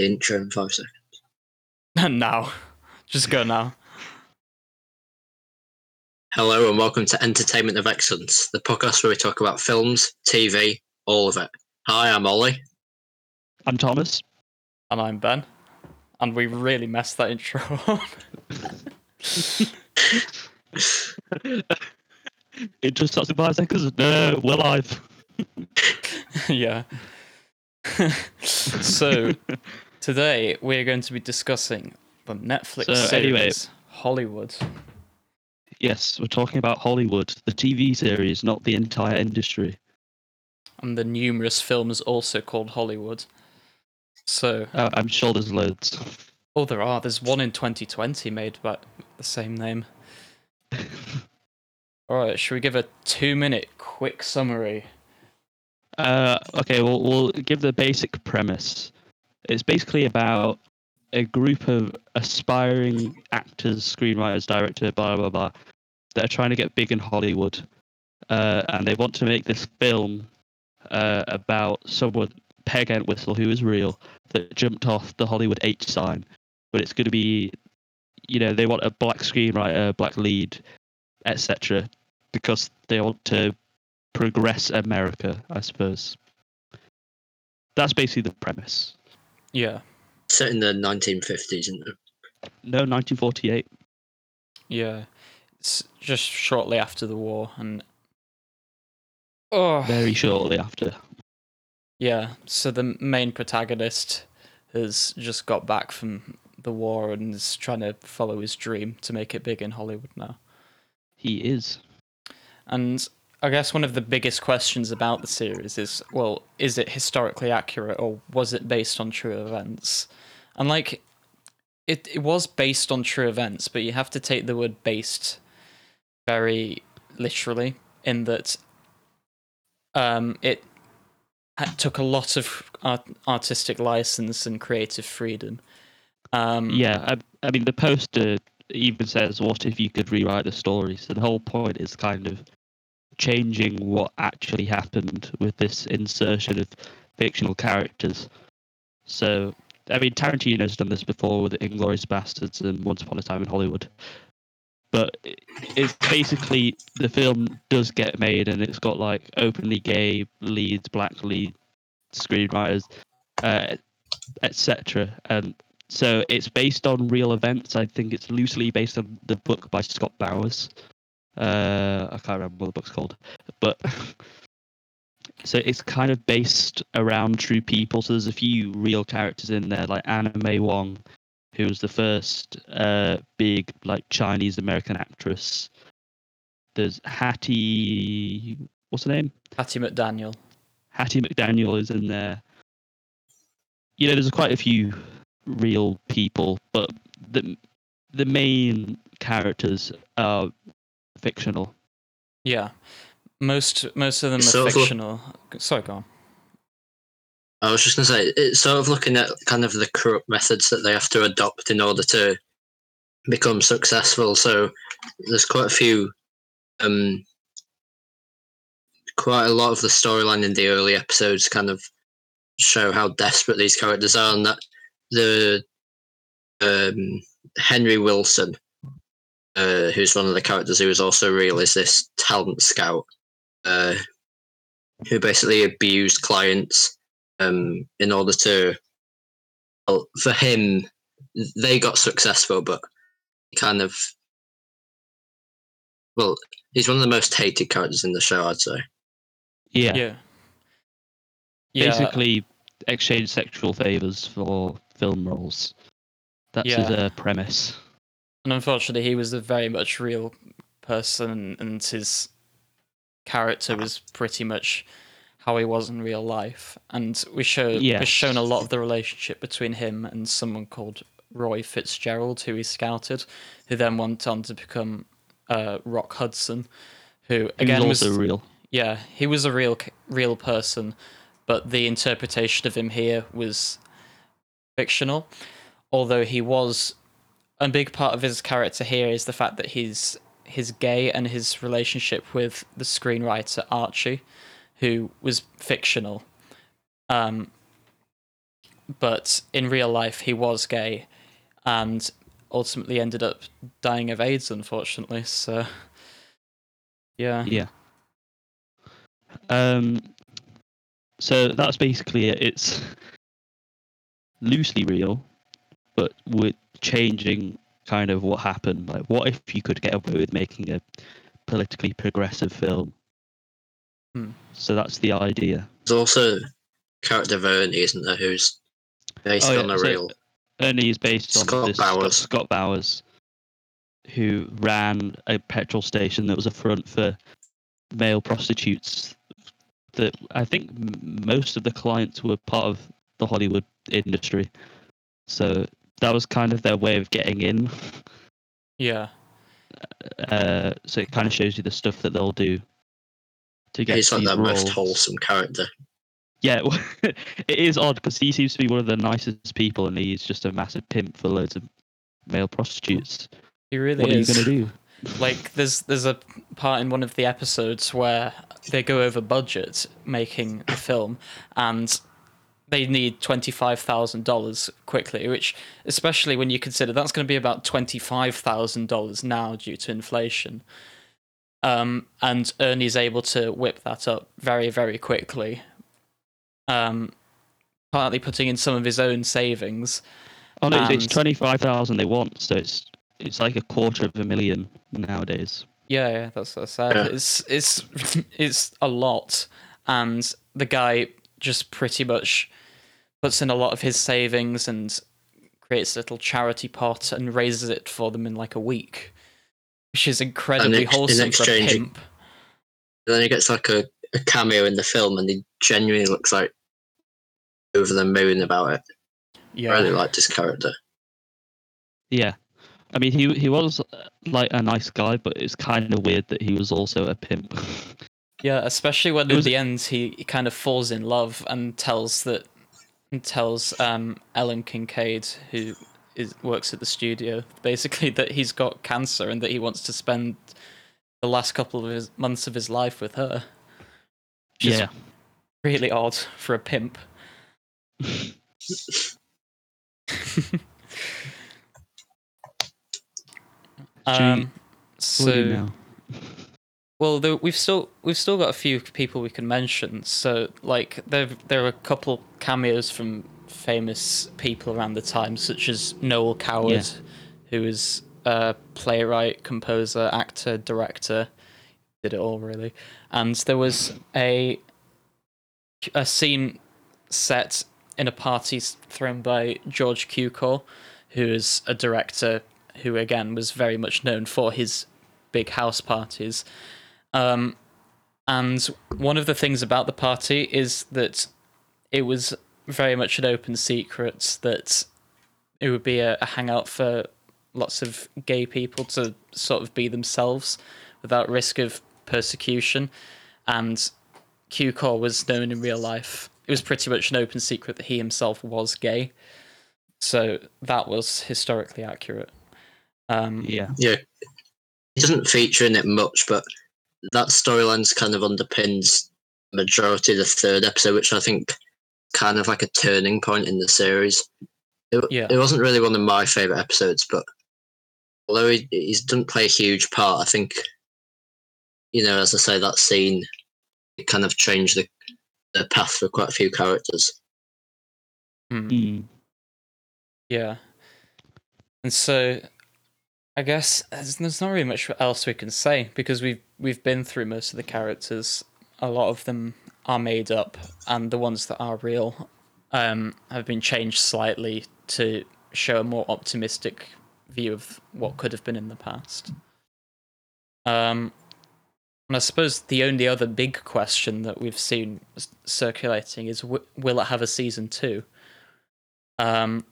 the intro in five seconds. And now. Just go now. Hello and welcome to Entertainment of Excellence, the podcast where we talk about films, TV, all of it. Hi, I'm Ollie. I'm Thomas. And I'm Ben. And we really messed that intro up. it just starts in five seconds. No, we're live. yeah. so, today we're going to be discussing the Netflix So, series anyway- Hollywood. Yes, we're talking about Hollywood, the TV series, not the entire industry. And the numerous films also called Hollywood. So, Uh, I'm sure there's loads. oh, there are. There's one in 2020 made by the same name. Alright, should we give a two minute quick summary? Uh, okay, well, we'll give the basic premise. It's basically about a group of aspiring actors, screenwriters, director, blah blah blah, that are trying to get big in Hollywood, uh, and they want to make this film uh, about someone, Peg Entwistle, who is real, that jumped off the Hollywood H sign, but it's going to be, you know, they want a black screenwriter, black lead, etc., because they want to progress America, I suppose. That's basically the premise. Yeah. Set in the 1950s, isn't it? No, 1948. Yeah, it's just shortly after the war, and oh, Very shortly after. yeah. So the main protagonist has just got back from the war and is trying to follow his dream to make it big in Hollywood now. He is. And I guess one of the biggest questions about the series is, well, is it historically accurate or was it based on true events? And like, it it was based on true events, but you have to take the word "based" very literally, in that um, it took a lot of art- artistic license and creative freedom. Um, Yeah, I, I mean, the poster even says, What if you could rewrite the story? So the whole point is kind of changing what actually happened with this insertion of fictional characters. So, I mean, Tarantino's done this before with Inglourious Basterds and Once Upon a Time in Hollywood. But it's basically the film does get made and it's got like openly gay leads, black lead screenwriters, uh, etc. And so it's based on real events. I think it's loosely based on the book by Scott Bowers. Uh, I can't remember what the book's called, but so it's kind of based around true people. So there's a few real characters in there, like Anna May Wong, who was the first uh, big like Chinese American actress. There's Hattie, what's her name? Hattie McDaniel. Hattie McDaniel is in there. You know, there's quite a few real people, but the the main characters are fictional. Yeah, most most of them are Sort of- fictional. Sorry, go on. I was just going to say, it's sort of looking at kind of the corrupt methods that they have to adopt in order to become successful. So there's quite a few, um, quite a lot of the storyline in the early episodes kind of show how desperate these characters are, and that the um, Henry Willson, uh, who's one of the characters who is also real, is this talent scout uh, who basically abused clients um, in order to. Well, for him, they got successful, but kind of. Well, he's one of the most hated characters in the show, I'd say. Yeah, Yeah. Yeah. basically exchange sexual favors for film roles. That's his uh, premise. And unfortunately, he was a very much real person, and his character was pretty much how he was in real life. And we show Yes. we're shown a lot of the relationship between him and someone called Roy Fitzgerald, who he scouted, who then went on to become uh, Rock Hudson, who Again, again was also real. yeah, he was a real real person, but the interpretation of him here was fictional. Although he was a big part of his character here is the fact that he's he's gay and his relationship with the screenwriter Archie, who was fictional. Um, but in real life he was gay, and ultimately ended up dying of AIDS, unfortunately. So, yeah, Yeah. Um. So that's basically it. It's loosely real, but with changing kind of what happened. Like, what if you could get away with making a politically progressive film? Hmm. So that's the idea. There's also character of Ernie, isn't there, who's based Oh, yeah, on a so- real. Ernie is based on Scott this Bowers. Scott, Scott Bowers, who ran a petrol station that was a front for male prostitutes. That I think most of the clients were part of the Hollywood industry, so that was kind of their way of getting in. yeah, Uh, so it kind of shows you the stuff that they'll do to get He's like these the most wholesome character. Yeah, well, it is odd because he seems to be one of the nicest people, and he's just a massive pimp for loads of male prostitutes. he really what are you gonna do? Like, there's there's a part in one of the episodes where they go over budget making the film, and they need twenty five thousand dollars quickly. Which, especially when you consider that's going to be about twenty five thousand dollars now due to inflation. Um, and Ernie's able to whip that up very very quickly. Um, partly putting in some of his own savings. Oh no, it's- it's And- twenty five thousand they want, so it's it's like a quarter of a million nowadays. Yeah, yeah, that's what I said. Yeah. It's it's it's a lot, and the guy just pretty much puts in a lot of his savings and creates a little charity pot and raises it for them in like a week, which is incredibly ex- in wholesome for a exchange- pimp. And then he gets like a, a cameo in the film, and he genuinely looks like over the moon about it. Yeah, I really liked his character. Yeah, I mean he he was uh, like a nice guy, but it's kind of weird that he was also a pimp. yeah, especially when It at was- the end he, he kind of falls in love and tells that and tells um Ellen Kincaid who is works at the studio basically that he's got cancer and that he wants to spend the last couple of his months of his life with her. Which is yeah, really odd for a pimp. um, so? Well, we've still we've still got a few people we can mention. So, like, there there are a couple cameos from famous people around the time, such as Noel Coward, Yeah. who is a playwright, composer, actor, director, did it all really. And there was a a scene set in a party thrown by George Cukor, who is a director who again was very much known for his big house parties. Um, and one of the things about the party is that it was very much an open secret that it would be a, a hangout for lots of gay people to sort of be themselves without risk of persecution. And Cukor was known in real life. It was pretty much an open secret that he himself was gay. So that was historically accurate. Um, Yeah, Yeah, he doesn't feature in it much, but that storyline's kind of underpins majority of the third episode, which I think kind of like a turning point in the series. It, Yeah. it wasn't really one of my favorite episodes, but although he, he doesn't play a huge part, I think you know, as I say, that scene it kind of changed the the path for quite a few characters. hmm. Mm. Yeah. And so I guess there's, there's not really much else we can say because we've we've been through most of the characters. A lot of them are made up and the ones that are real um, have been changed slightly to show a more optimistic view of what could have been in the past. Um, and I suppose the only other big question that we've seen circulating is w- will it have a season two? Um,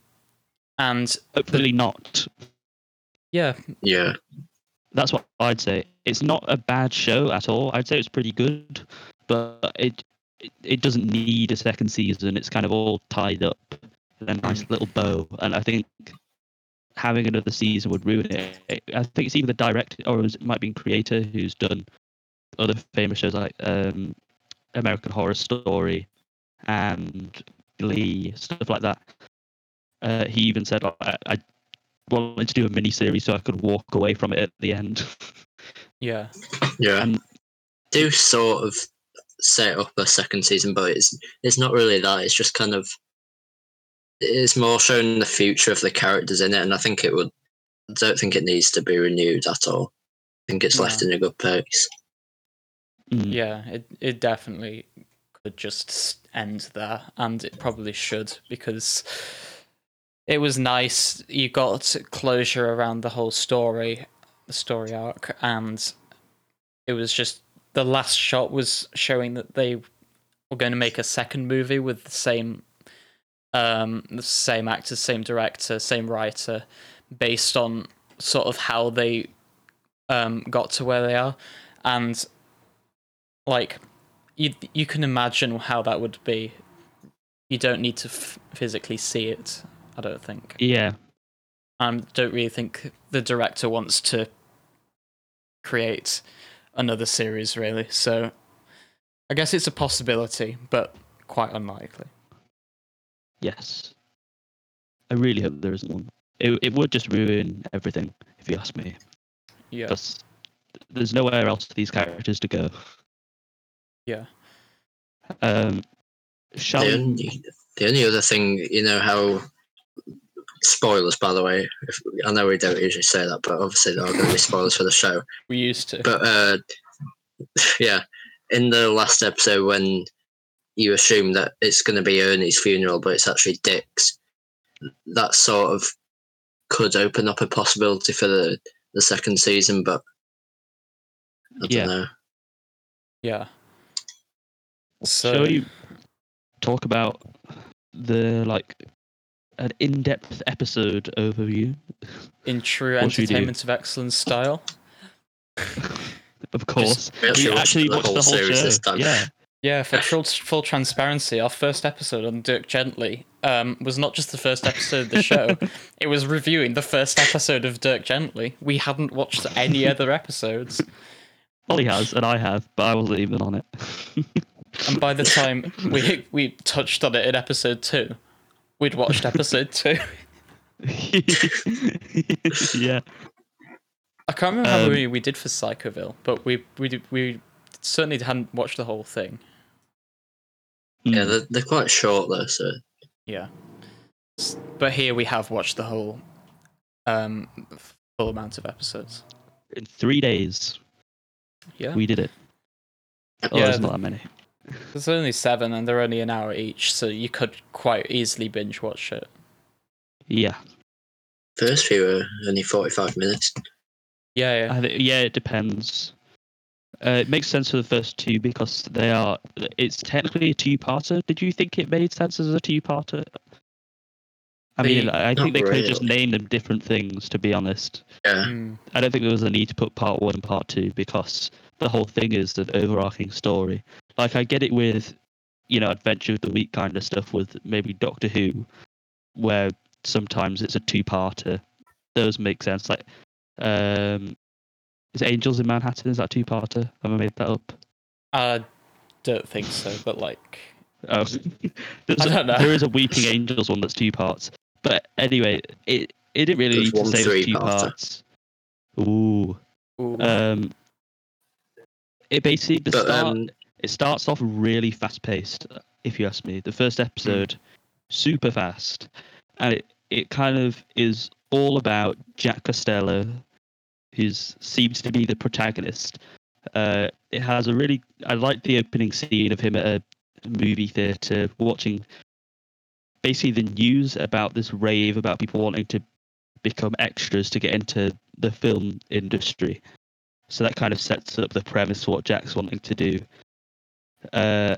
and hopefully not. Yeah, Yeah, That's what I'd say. It's not a bad show at all. I'd say it's pretty good, but it it, it doesn't need a second season. It's kind of all tied up in a nice little bow, and I think having another season would ruin it. I think it's either the director or it might be a creator who's done other famous shows like um, American Horror Story and Glee, stuff like that. Uh, he even said, "Oh, I, I wanted to do a mini series so I could walk away from it at the end. Yeah. Yeah. And- do sort of set up a second season, but it's it's not really that. It's just kind of it's more showing the future of the characters in it, and I think it would. I don't think it needs to be renewed at all. I think it's left in a good place. Mm. Yeah, it it definitely could just end there, and it probably should because it was nice. You got closure around the whole story, the story arc, and it was just the last shot was showing that they were going to make a second movie with the same, um, the same actors, same director, same writer, based on sort of how they um got to where they are, and like you you can imagine how that would be. You don't need to f- physically see it. I don't think. Yeah, I don't really think the director wants to create another series, really. So I guess it's a possibility, but quite unlikely. yes. I really hope there isn't one. It it would just ruin everything if you ask me. Yeah, Because there's nowhere else for these characters to go. yeah, Um, shall The only, the only other thing, you know, how spoilers, by the way. If, I know we don't usually say that, but obviously there are going to be spoilers for the show. we used to. But uh, yeah, in the last episode when you assume that it's going to be Ernie's funeral, but it's actually Dick's, that sort of could open up a possibility for the, the second season. But I don't Yeah. know. yeah. So shall we talk about the like an in-depth episode overview? in true What should we do? entertainment of excellence style. Of course, We actually we watched actually the watched whole the whole series show. this time. Yeah, Yeah, for full, full transparency, our first episode on Dirk Gently um, was not just the first episode of the show, it was reviewing the first episode of Dirk Gently. We hadn't watched any other episodes. Ollie has, and I have, but I wasn't even on it. And by the time we, we touched on it in episode two, we'd watched episode two. yeah, I can't remember how Um, many we did for Psychoville, but we, we, did- we certainly hadn't watched the whole thing. Yeah, Mm. they're, they're quite short though, so Yeah. But here we have watched the whole um, full amount of episodes. in three days Yeah. we did it. Oh, Yeah, there's not that many. There's only seven, and they're only an hour each, so you could quite easily binge watch it. Yeah, first few are only forty five minutes. Yeah, yeah, I thi- yeah, it depends. Uh, it makes sense for the first two because they are. It's technically a two-parter. Did you think it made sense as a two-parter? I mean, The- I think Not they could have just really. named them different things. To be honest, Yeah, Mm, I don't think there was a need to put part one and part two because the whole thing is an overarching story. Like I get it with, you know, adventure of the week kind of stuff with maybe Doctor Who, where sometimes it's a two-parter. Those make sense. Like, um, is Angels in Manhattan? Is that two-parter? Have I made that up? I don't think so, but like, Oh, There's don't know. There is a Weeping Angels one that's two parts. But anyway, it it didn't really There's need to say it was two three-parter. parts. Ooh. ooh, Um. It basically the but start. um, It starts off really fast paced, if you ask me. The first episode, super fast, and it it kind of is all about Jack Costello, who seems to be the protagonist. Uh, it has a really I like the opening scene of him at a movie theater watching basically the news about this rave about people wanting to become extras to get into the film industry. So that kind of sets up the premise of what Jack's wanting to do uh,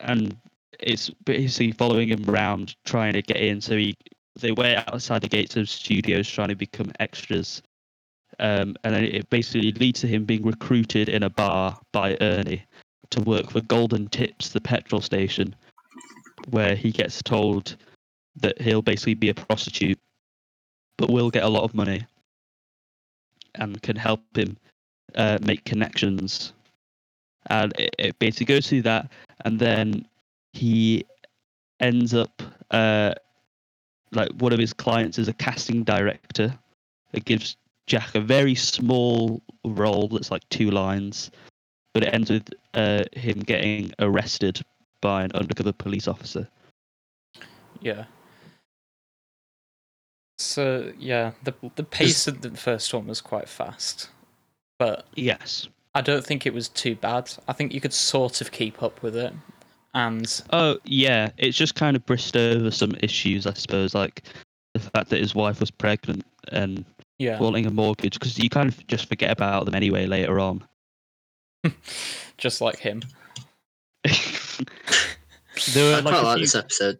and it's basically following him around trying to get in. So he they wait outside the gates of studios trying to become extras, um, and it basically leads to him being recruited in a bar by Ernie to work for Golden Tips, the petrol station, where he gets told that he'll basically be a prostitute, but will get a lot of money and can help him uh, make connections and it, it basically goes through that and then he ends up uh, like one of his clients is a casting director that gives Jack a very small role that's like two lines, but it ends with uh, him getting arrested by an undercover police officer. Yeah. So yeah, the the pace of the first one was quite fast, but Yes. I don't think it was too bad. I think you could sort of keep up with it, and Oh yeah, it's just kind of brushed over some issues, I suppose, like the fact that his wife was pregnant and yeah, wanting a mortgage, because you kind of just forget about them anyway later on. just like him. there were I like quite a like few- this episode.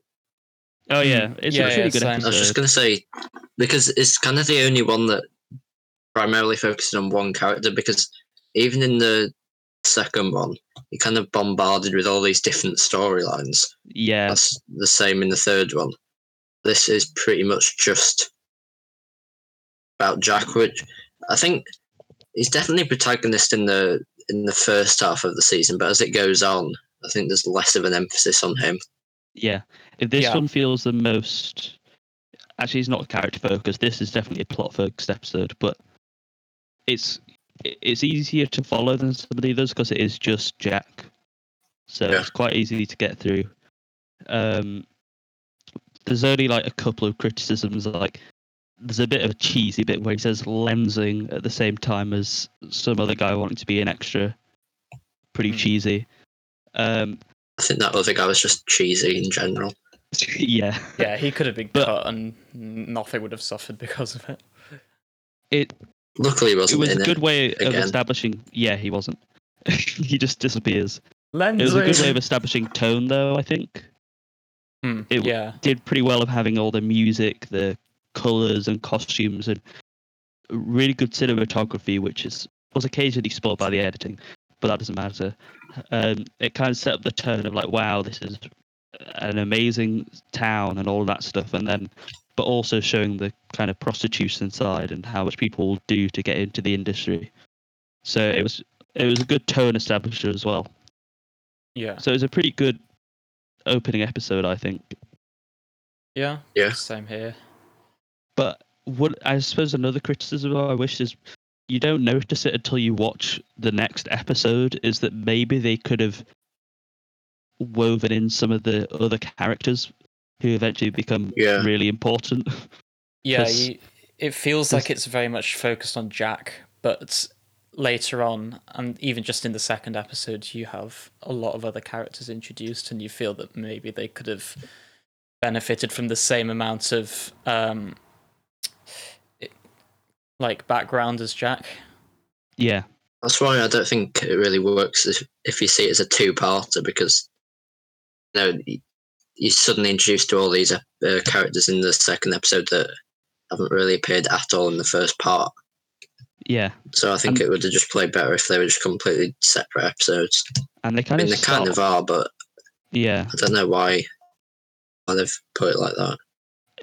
Oh yeah, Mm, it's yeah, a really yeah, good same. I was just going to say because it's kind of the only one that primarily focuses on one character. Because even in the second one, you're kind of bombarded with all these different storylines. Yeah, That's the same in the third one. This is pretty much just about Jack, which I think he's definitely protagonist in the in the first half of the season, but as it goes on, I think there's less of an emphasis on him. yeah. If this Yeah. one feels the most, actually, it's not character focused. This is definitely a plot focused episode, but it's it's easier to follow than some of the others because it is just Jack, so Yeah. it's quite easy to get through. Um, there's only like a couple of criticisms, like there's a bit of a cheesy bit where he says lensing at the same time as some other guy wanting to be an extra. Pretty Hmm. cheesy. Um, I think that other guy was just cheesy in general. yeah. Yeah, he could have been But- cut, and nothing would have suffered because of it. It Luckily, he it wasn't was in a good it. way of establishing. Yeah, he wasn't. he just disappears. Lens. It was a good way of establishing tone, though. I think Hmm, it yeah, did pretty well of having all the music, the colors and costumes, and really good cinematography, which is was occasionally spoiled by the editing, but that doesn't matter. Um, it kind of set up the tone of like, wow, this is an amazing town and all that stuff, and then, but also showing the kind of prostitution side and how much people do to get into the industry. So it was it was a good tone establisher as well. yeah, So it was a pretty good opening episode, I think. yeah, Yeah. Same here. But what I suppose another criticism I wish is you don't notice it until you watch the next episode is that maybe they could have woven in some of the other characters who eventually become Yeah. really important. Yeah, 'Cause- you, it feels like it's very much focused on Jack, but later on, and even just in the second episode, you have a lot of other characters introduced, and you feel that maybe they could have benefited from the same amount of um, it- like background as Jack. yeah. That's why I don't think it really works if, if you see it as a two-parter because you know y- you're suddenly introduced to all these uh, characters in the second episode that haven't really appeared at all in the first part. Yeah. So I think And- it would have just played better if they were just completely separate episodes. And they I kind mean, of they kind of are, but Yeah. I don't know why why they've put it like that.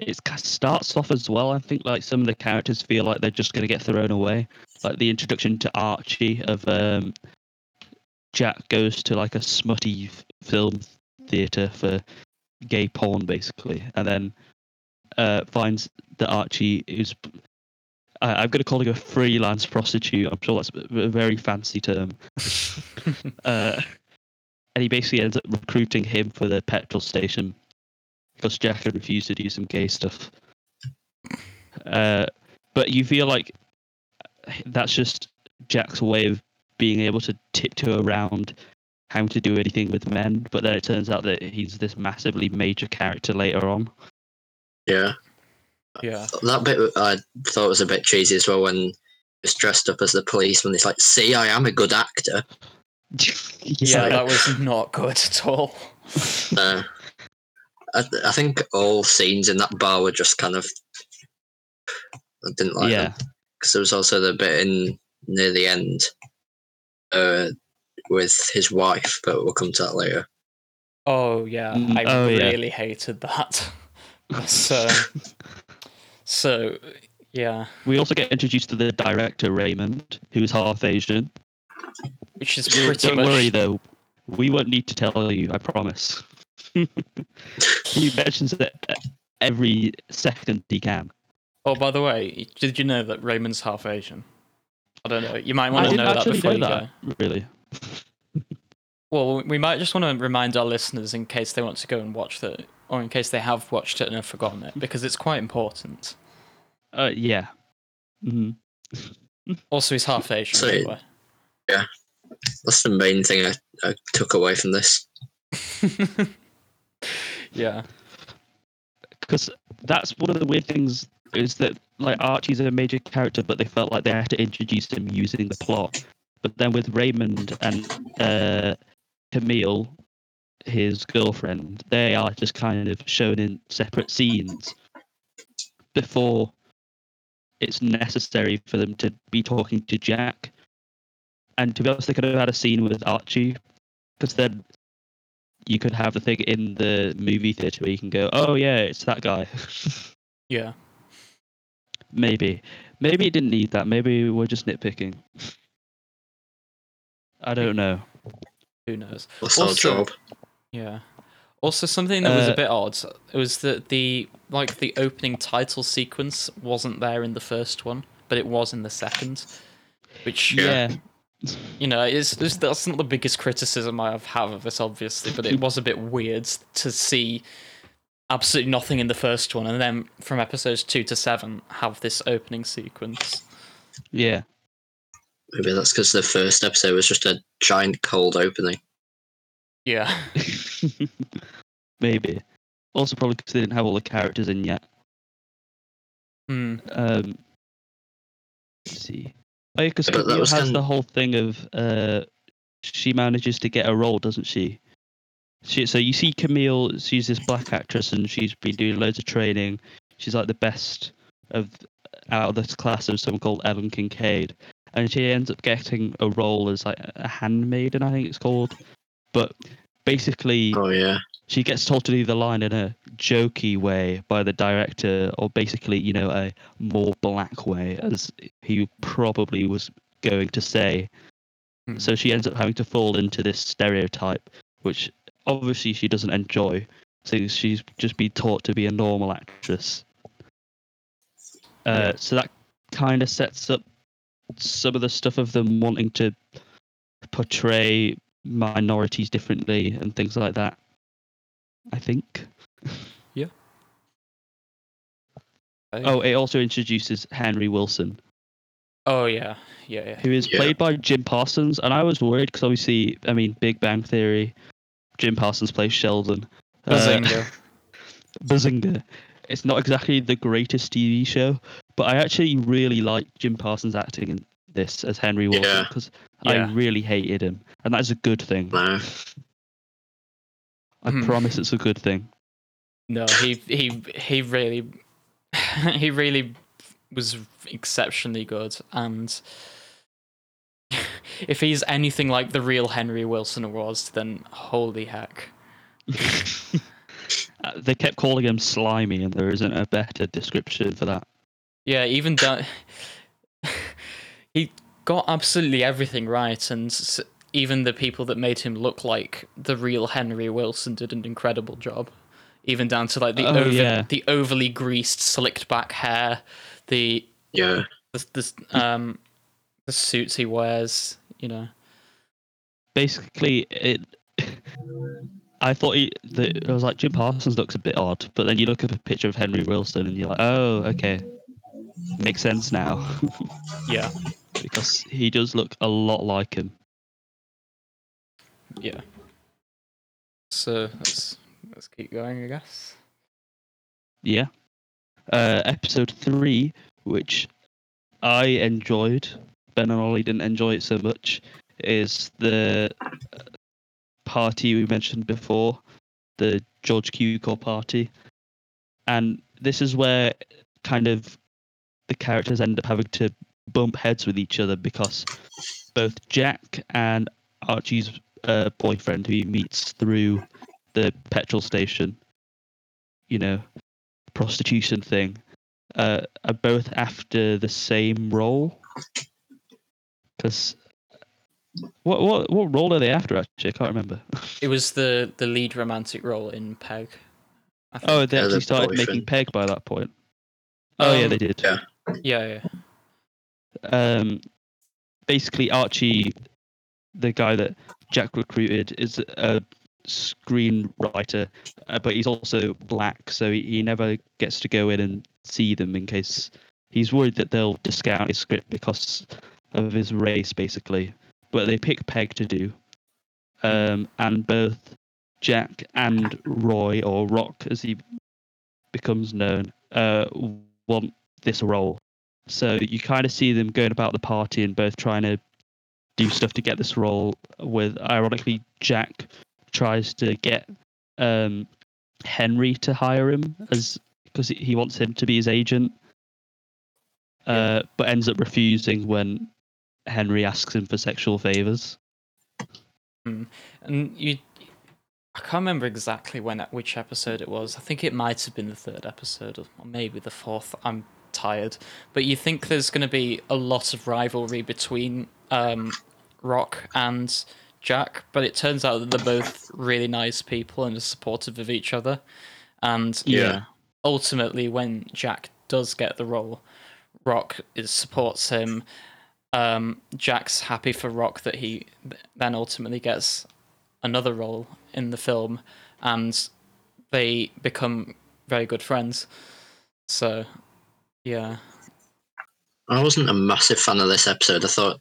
it starts off as well. I think like some of the characters feel like they're just going to get thrown away. Like the introduction to Archie of um, Jack goes to like a smutty film theater for gay porn, basically, and then uh, finds that Archie is. I I'm going to call him a freelance prostitute. I'm sure that's a a very fancy term. uh, and he basically ends up recruiting him for the petrol station because Jack had refused to do some gay stuff. Uh, but you feel like that's just Jack's way of being able to tiptoe around how to do anything with men. But then it turns out that he's this massively major character later on. Yeah, Yeah, that bit I thought was a bit cheesy as well when he was dressed up as the policeman. He's like, "See, I am a good actor." yeah, that was not good at all. Uh, I, I think all scenes in that bar were just kind of. I didn't like yeah, because there was also the bit in near the end uh, with his wife, but we'll come to that later. Oh yeah, Mm, I oh, yeah. really hated that. so, so yeah, we also get introduced to the director Raymond, who's half Asian. which is pretty Don't much worry though, we won't need to tell you. I promise. he mentions it every second he can. Oh, by the way, did you know that Raymond's half Asian? I don't know. You might want I to know that actually before know you that, go. really. Well, we might just want to remind our listeners in case they want to go and watch that, or in case they have watched it and have forgotten it, because it's quite important. Uh, yeah. hmm Also, he's half Asian, So- by the way. That's the main thing I, I took away from this. yeah. because that's one of the weird things is that like Archie's a major character, but they felt like they had to introduce him using the plot. But then with Raymond and uh, Camille, his girlfriend, they are just kind of shown in separate scenes before it's necessary for them to be talking to Jack. And to be honest, they could have had a scene with Archie, because then you could have the thing in the movie theater where you can go, "Oh yeah, it's that guy." Yeah. Maybe, maybe it didn't need that. Maybe we're just nitpicking. I don't know. Who knows? That's our Also- job. Yeah. Also, something that was a Uh, bit odd It was that the like the opening title sequence wasn't there in the first one, but it was in the second. Which Yeah. Yeah, you know, is is that's not the biggest criticism I have have of this, obviously, but it was a bit weird to see absolutely nothing in the first one, and then from episodes two to seven have this opening sequence. yeah. Maybe that's because the first episode was just a giant cold opening. Yeah. maybe. Also, probably because they didn't have all the characters in yet. Hmm. Um, let's see. Oh, because But that has kind- the whole thing of uh, she manages to get a role, doesn't she? She so you see Camille, she's this black actress, and she's been doing loads of training. She's like the best of out of this class of someone called Ellen Kincaid, and she ends up getting a role as like a handmaiden, I think it's called. But basically, Oh yeah, she gets told to do the line in a jokey way by the director, or basically, you know, a more black way, as he probably was going to say. Hmm. So she ends up having to fall into this stereotype, which obviously she doesn't enjoy. So she's just been taught to be a normal actress. Uh, So that kind of sets up some of the stuff of them wanting to portray minorities differently and things like that. I think. Yeah. Oh, it also introduces Henry Willson, Oh yeah. Yeah. Yeah. who is Yeah. played by Jim Parsons, and I was worried because obviously, I mean, Big Bang Theory, Jim Parsons plays Sheldon. Uh, Bazinga. Bazinga. It's not exactly the greatest TV show, but I actually really like Jim Parsons acting in this as Henry Willson Yeah. because Yeah. I really hated him, and that is a good thing. no. I Hmm. promise it's a good thing. No, he he he really he really was exceptionally good and if he's anything like the real Henry Willson was, then holy heck. Uh, they kept calling him slimy, and there isn't a better description for that. Yeah, even down he got absolutely everything right and s- even the people that made him look like the real Henry Willson did an incredible job. Even down to like the Oh, over, yeah. the overly greased, slicked back hair, the Yeah, the, the um the suits he wears, you know. basically it I thought he, the, I was like Jim Parsons looks a bit odd, but then you look at a picture of Henry Wilson and you're like, oh, okay, makes sense now Yeah, because he does look a lot like him. yeah. So let's let's keep going, I guess. Yeah. Uh, episode three, which I enjoyed, Ben and Ollie didn't enjoy it so much, is the uh, party we mentioned before, the George Cukor party. And this is where kind of the characters end up having to bump heads with each other because both Jack and Archie's uh, boyfriend, who he meets through the petrol station, you know, prostitution thing, uh, are both after the same role. Because What what what role are they after? Actually, I can't remember. It was the the lead romantic role in Peg. I think. Oh, they Yeah, actually the started making. Peg by that point. Oh yeah, Um, they did. yeah. Yeah, yeah. Um, basically Archie, the guy that Jack recruited, is a screenwriter, uh, but he's also black, so he, he never gets to go in and see them in case he's worried that they'll discount his script because of his race, basically. But they pick Peg to do, um, and both Jack and Roy, or Rock as he becomes known, uh, want this role. So you kind of see them going about the party and both trying to do stuff to get this role. With ironically, Jack tries to get um, Henry to hire him as because he wants him to be his agent, uh, but ends up refusing when Henry asks him for sexual favors. And you, I can't remember exactly when which episode it was. I think it might have been the third episode, or maybe the fourth. I'm tired, but you think there's going to be a lot of rivalry between um, Rock and Jack, but it turns out that they're both really nice people and are supportive of each other. And Yeah. ultimately, when Jack does get the role, Rock is, supports him. Um, Jack's happy for Rock that he then ultimately gets another role in the film, and they become very good friends. So, yeah, I wasn't a massive fan of this episode. I thought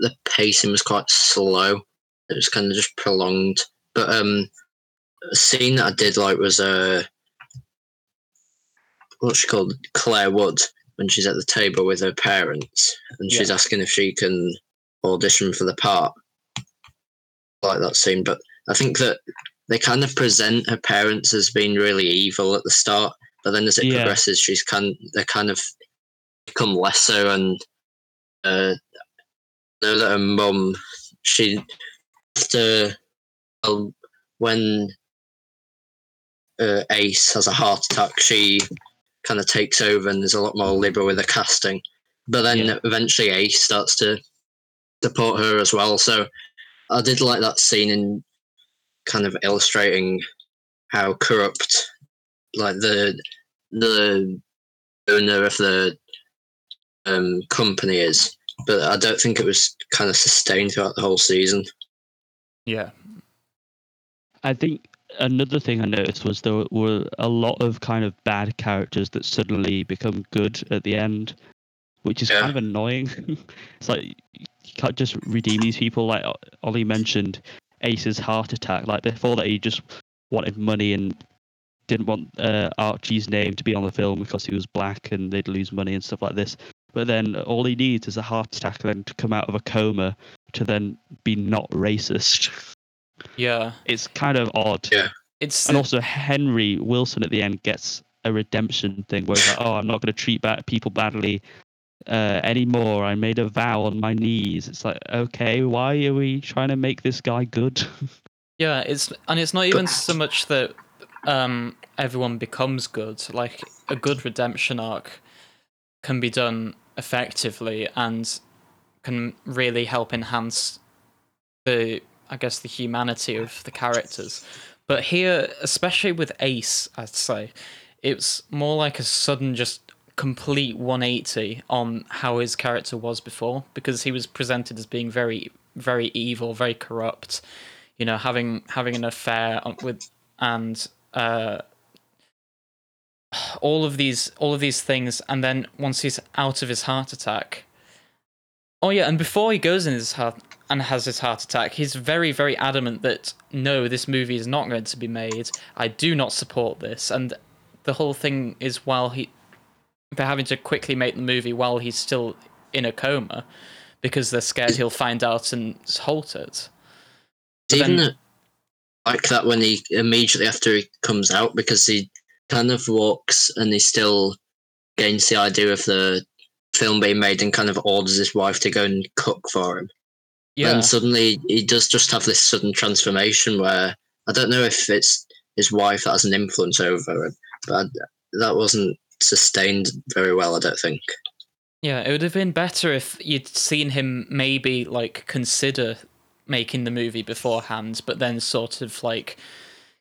the pacing was quite slow. It was kind of just prolonged. But um, a scene that I did like was uh, what's she called? Claire Wood when she's at the table with her parents and she's asking if she can audition for the part. I like that scene, but I think that they kind of present her parents as being really evil at the start, but then as it Yeah. progresses, she's kind they're kind of become less so and uh I know that her mum she after well, when uh, Ace has a heart attack she kind of takes over and there's a lot more liberal with the casting but then Yeah. eventually Ace starts to support her as well so I did like that scene in kind of illustrating how corrupt like the the owner of the um, company is, but I don't think it was kind of sustained throughout the whole season. yeah, I think another thing I noticed was there were a lot of kind of bad characters that suddenly become good at the end, which is Yeah. kind of annoying. it's like you can't just redeem these people. Like O- Ollie mentioned, Ace's heart attack. Like before that, he just wanted money and didn't want uh, Archie's name to be on the film because he was black and they'd lose money and stuff like this. But then all he needs is a heart attack and then to come out of a coma to then be not racist. yeah. It's kind of odd. Yeah. It's And also Henry Willson at the end gets a redemption thing where he's like, "Oh, I'm not going to treat bad people badly uh, anymore. I made a vow on my knees." It's like, okay, why are we trying to make this guy good? Yeah, it's and it's not even so much that um everyone becomes good. Like a good redemption arc can be done effectively and can really help enhance the I guess the humanity of the characters. But here, especially with Ace, I'd say, it's more like a sudden just complete 180 on how his character was before because he was presented as being very very evil, very corrupt, you know, having having an affair with and uh all of these all of these things and then once he's out of his heart attack oh yeah and before he goes in his heart and has his heart attack he's very very adamant that no this movie is not going to be made. I do not support this. And the whole thing is while he they're having to quickly make the movie while he's still in a coma because they're scared he'll find out and halt it. But then- like that when he immediately after he comes out because he kind of walks and he still gains the idea of the film being made and kind of orders his wife to go and cook for him. yeah And suddenly he does just have this sudden transformation where I don't know if it's his wife that has an influence over him, but that wasn't sustained very well, I don't think. Yeah, it would have been better if you'd seen him maybe like consider making the movie beforehand, but then sort of like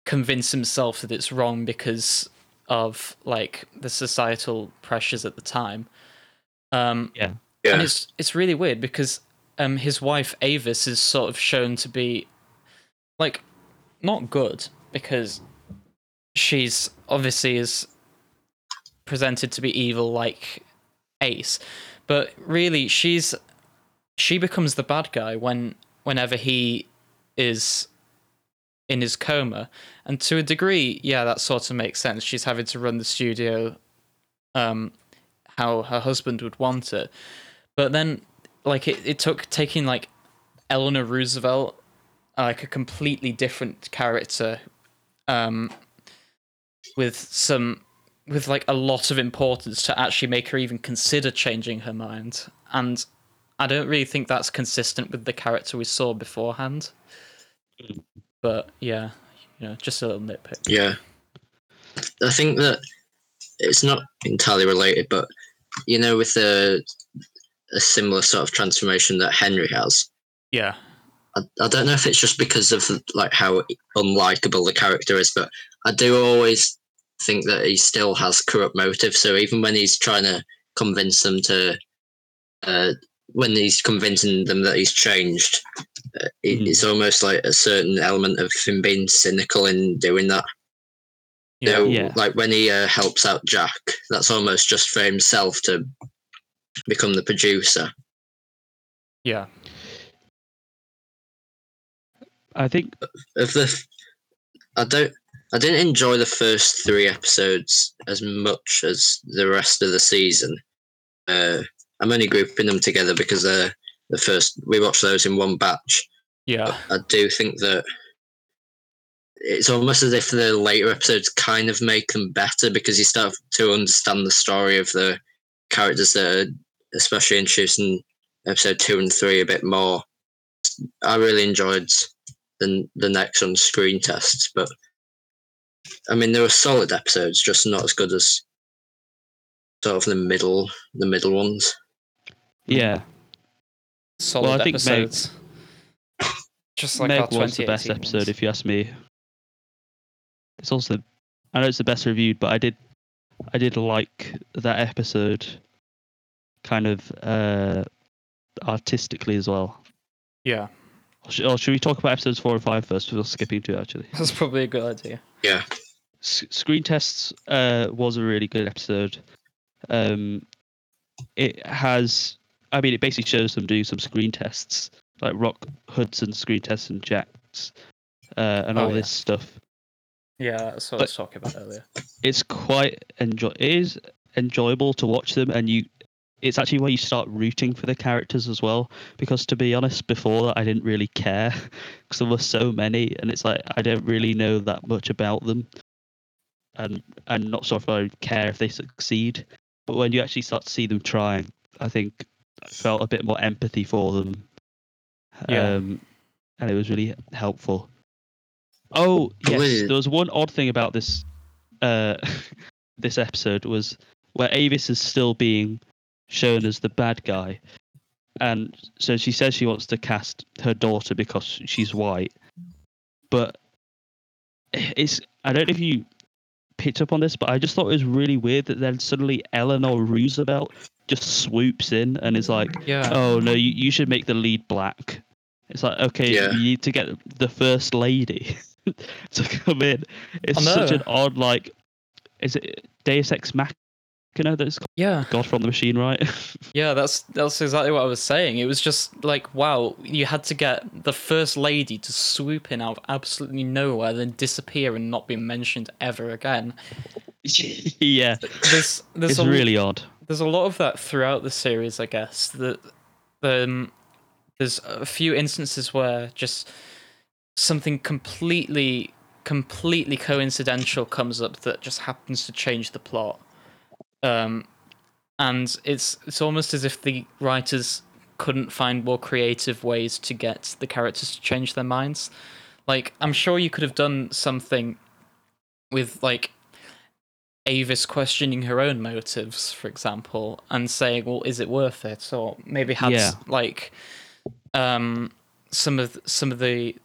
convince himself that it's wrong because of like the societal pressures at the time. Um, Yeah. and it's it's really weird because um his wife Avis is sort of shown to be like not good because she's obviously is presented to be evil like Ace, but really she's she becomes the bad guy when whenever he is in his coma. And to a degree yeah that sort of makes sense. She's having to run the studio um how her husband would want it. But then like it, it took taking like eleanor roosevelt like a completely different character um with some with like a lot of importance to actually make her even consider changing her mind. And i don't really think that's consistent with the character we saw beforehand but yeah you know just a little nitpick Yeah. I think that it's not entirely related, but you know, with a, a similar sort of transformation that Henry has, yeah I, I don't know if it's just because of like how unlikable the character is, but I do always think that he still has corrupt motives. So even when he's trying to convince them to, uh, when he's convincing them that he's changed, uh, it, Mm. it's almost like a certain element of him being cynical in doing that. You yeah know, Yeah. like when he uh, helps out Jack, that's almost just for himself to become the producer. yeah I think Of the, I don't, I didn't enjoy the first three episodes as much as the rest of the season. Uh, I'm only grouping them together because they're the first we watched those in one batch. yeah I do think that it's almost as if the later episodes kind of make them better because you start to understand the story of the characters that are especially introduced in episode two and three a bit more. I really enjoyed the the next on screen tests, but I mean they were solid episodes, just not as good as sort of the middle the middle ones. Yeah, solid I think Meg- just like our Meg was the best 2018 episode, ones. if you ask me. It's also, I know it's the best reviewed, but I did, I did like that episode, kind of uh, artistically as well. yeah Or should, or should we talk about episodes four and five first? We're skipping two actually. that's probably a good idea Yeah, S- Screen Tests uh, was a really good episode. Um, it has, I mean, it basically shows them doing some screen tests, like Rock Hudson screen tests and Jack's, uh, and Oh, all yeah. this stuff. yeah that's what i was talking about earlier It's quite enjoy. It is enjoyable to watch them, and you. It's actually where you start rooting for the characters as well. Because to be honest, before that, I didn't really care because there were so many, and it's like I don't really know that much about them, and I'm not sure if I care if they succeed. But when you actually start to see them trying, I think felt a bit more empathy for them. Yeah. Um, and it was really helpful. Oh yes, Probably- there was one odd thing about this uh, this episode was where Avis is still being shown as the bad guy, and so she says she wants to cast her daughter because she's white, but it's I don't know if you picked up on this, but I just thought it was really weird that then suddenly Eleanor Roosevelt just swoops in and is like, yeah "Oh no, you, you should make the lead black." It's like, okay, Yeah. you need to get the first lady to come in. It's such an odd like, is it Deus Ex Machina that's called yeah God from the Machine, right? Yeah, that's that's exactly what I was saying. It was just like, wow, you had to get the first lady to swoop in out of absolutely nowhere, then disappear and not be mentioned ever again. yeah, There's there's it's a, really odd. There's a lot of that throughout the series, I guess. That um, there's a few instances where just something completely completely coincidental comes up that just happens to change the plot. Um, and it's it's almost as if the writers couldn't find more creative ways to get the characters to change their minds. Like I'm sure you could have done something with like Avis questioning her own motives, for example, and saying, "Well, is it worth it?" Or maybe had Yeah. like um some of some of the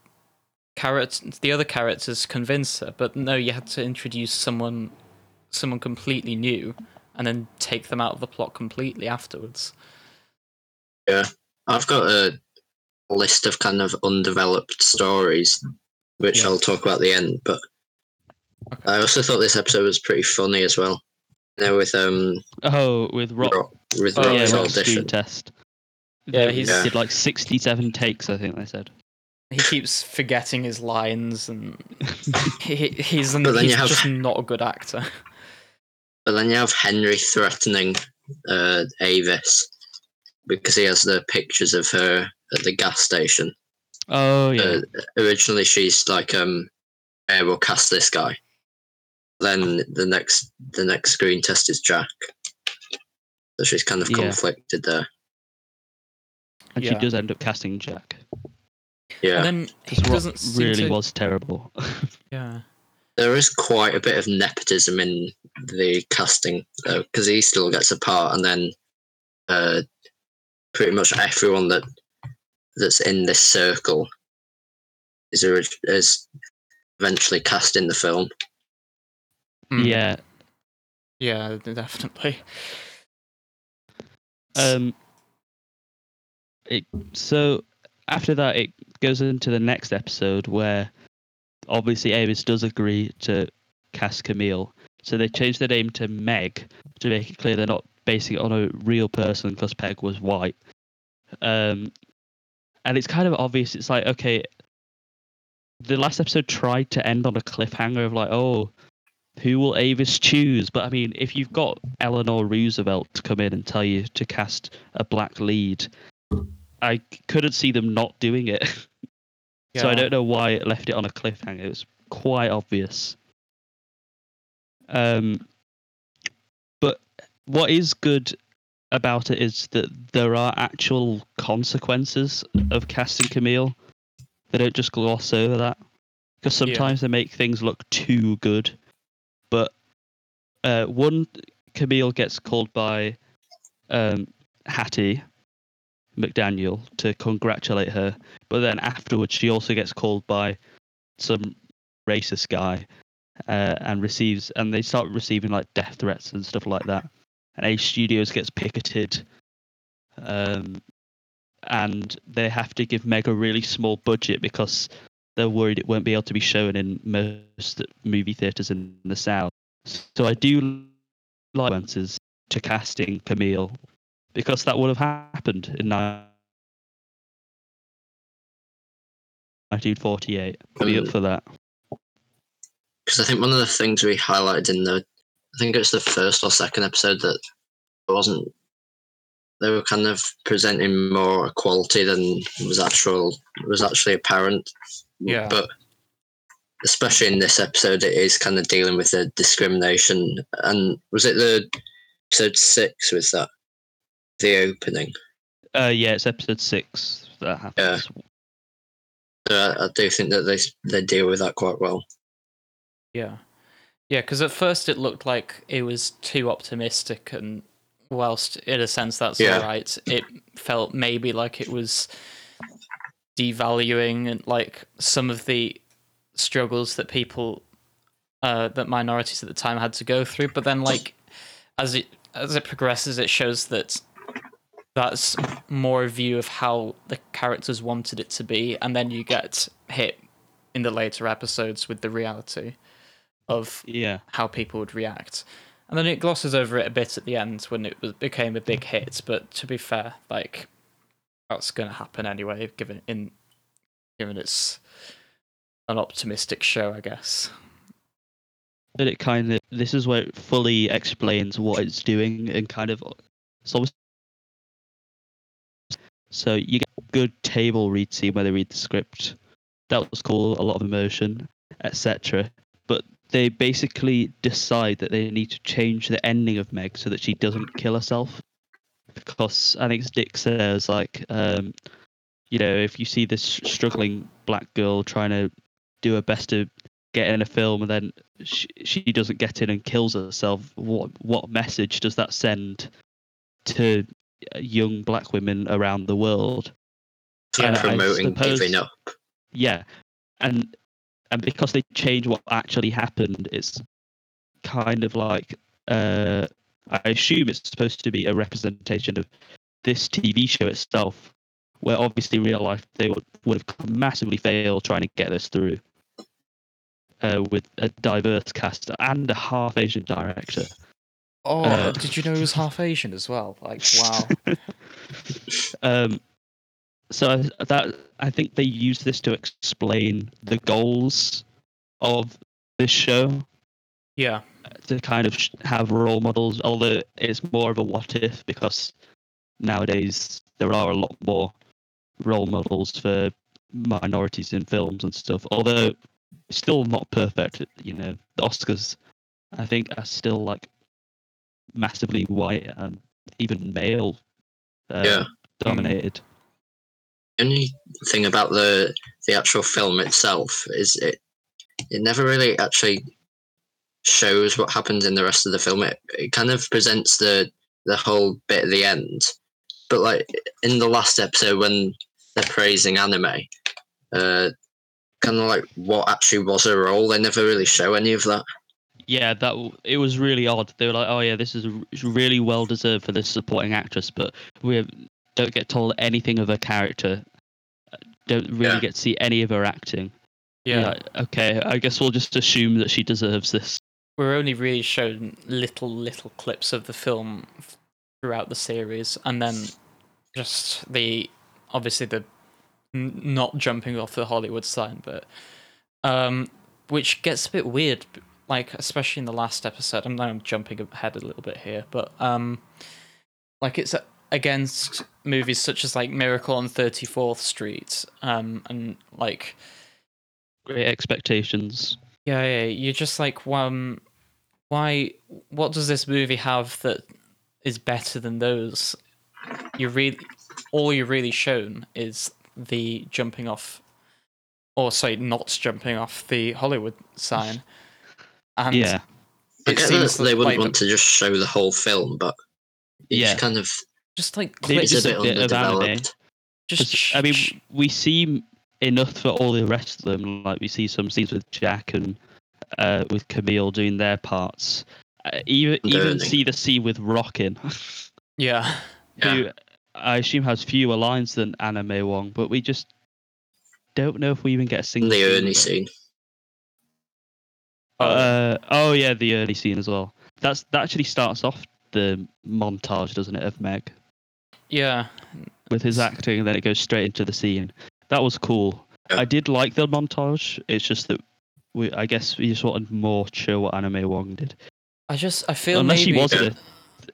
characters, the other characters, convince her. But no, you had to introduce someone, someone completely new, and then take them out of the plot completely afterwards. Yeah, I've got a list of kind of undeveloped stories, which Yeah. I'll talk about at the end. But Okay. I also thought this episode was pretty funny as well. You know, with um Oh, with Rock. Rock, with Oh, yeah, Rock's Rock's audition. test. Yeah, They he's- did like 67 takes, I think they said. He keeps forgetting his lines, and he, he's, an, he's have- just not a good actor. But then you have Henry threatening uh, Avis because he has the pictures of her at the gas station. Oh yeah, Uh, originally, she's like, um, "Yeah, we'll cast this guy." Then the next, the next screen test is Jack. So she's kind of Yeah. conflicted there. and yeah. she does end up casting Jack. Yeah, And then he Because Rock doesn't seem really to, was terrible. Yeah. there is quite a bit of nepotism in the casting though, because he still gets a part, and then uh, pretty much everyone that that's in this circle is orig- is eventually cast in the film. Mm. yeah. Yeah, definitely. Um. It so after that it goes into the next episode where obviously Amos does agree to cast Camille. So they changed the name to Meg to make it clear they're not basing it on a real person because Peg was white. Um, and it's kind of obvious. It's like okay, the last episode tried to end on a cliffhanger of like, oh, who will Avis choose? But I mean, if you've got Eleanor Roosevelt to come in and tell you to cast a black lead, I couldn't see them not doing it. so I don't know why it left it on a cliffhanger. It was quite obvious. Um, but what is good about it is that there are actual consequences of casting Camille. They don't just gloss over that because Yeah. sometimes they make things look too good. But uh, one Camille gets called by um, Hattie McDaniel to congratulate her, but then afterwards she also gets called by some racist guy uh, and receives and they start receiving like death threats and stuff like that. And Ace Studios gets picketed, um, and they have to give Meg a really small budget because they're worried it won't be able to be shown in most movie theaters in the south. So I do like answers to casting Camille because that would have happened in 1948. I'd be up Um, for that. because I think one of the things we highlighted in the, I think it was the first or second episode that it wasn't. They were kind of presenting more equality than was actual was actually apparent. Yeah. But especially in this episode, it is kind of dealing with the discrimination. And was it the episode six? Was that the opening? Uh, yeah, it's episode six that happens. So I, I do think that they they deal with that quite well. Yeah. Yeah, because at first it looked like it was too optimistic, and whilst in a sense that's Yeah. alright, it felt maybe like it was devaluing and like some of the struggles that people, uh, that minorities at the time had to go through. But then, like, as it as it progresses, it shows that that's more a view of how the characters wanted it to be, and then you get hit in the later episodes with the reality of Yeah. how people would react. And then it glosses over it a bit at the end when it was, became a big hit. But to be fair, like that's going to happen anyway, given in given it's an optimistic show, I guess. But it kind of this is where it fully explains what it's doing and kind of always so you get good table read scene where they read the script. That was cool, a lot of emotion, etc. But they basically decide that they need to change the ending of Meg so that she doesn't kill herself. Because I think Dick says like, um, you know, if you see this struggling black girl trying to do her best to get in a film and then she, she doesn't get in and kills herself, what what message does that send to young black women around the world? For And promoting suppose- giving up. Yeah, and and because they change what actually happened, it's kind of like uh, I assume it's supposed to be a representation of this TV show itself, where obviously in real life they would would have massively failed trying to get this through. Uh, with a diverse cast and a half Asian director. Oh, Uh, did you know he was half Asian as well? Like, wow. um, so that I think they use this to explain the goals of this show yeah. to kind of have role models. Although it's more of a what if because nowadays there are a lot more role models for minorities in films and stuff. Although still not perfect. You know, the Oscars I think are still like massively white and even male uh, Yeah. dominated. The only thing about the the actual film itself is it it never really actually shows what happens in the rest of the film. It it kind of presents the the whole bit at the end, but like in the last episode when they're praising Anna May, uh, kind of like what actually was her role. They never really show any of that. Yeah, that it was really odd. They were like, "Oh yeah, this is really well deserved for this supporting actress," but we have- don't get told anything of her character. uh, Don't really Yeah. get to see any of her acting. Yeah. like, okay, I guess we'll just assume that she deserves this. We're only really shown little, little clips of the film throughout the series, and then just the obviously the not jumping off the Hollywood sign, but um, which gets a bit weird, like especially in the last episode. I'm I'm jumping ahead a little bit here, but um, like it's against movies such as like Miracle on 34th Street, um, and like Great expectations. Yeah, yeah. You're just like, um, why? What does this movie have that is better than those? You really, all you're really shown is the jumping off, or sorry, not jumping off the Hollywood sign. And yeah, I it get seems they wouldn't like want to just show the whole film, but it's Yeah. kind of just like clips, it's a a bit bit underdeveloped. just 'Cause, I mean, we see enough for all the rest of them. Like we see some scenes with Jack and uh, with Camille doing their parts. Uh, even even see the scene with Rockin. yeah, Yeah. I assume has fewer lines than Anna May Wong, but we just don't know if we even get a single. the scene Ernie scene. Uh, oh yeah, the early scene as well. That's that actually starts off the montage, doesn't it, of Meg yeah, with his acting, and then it goes straight into the scene. That was cool. I did like the montage. It's just that we, I guess, we just wanted more to show what Anna May Wong did. I just I feel Unless maybe she wasn't it,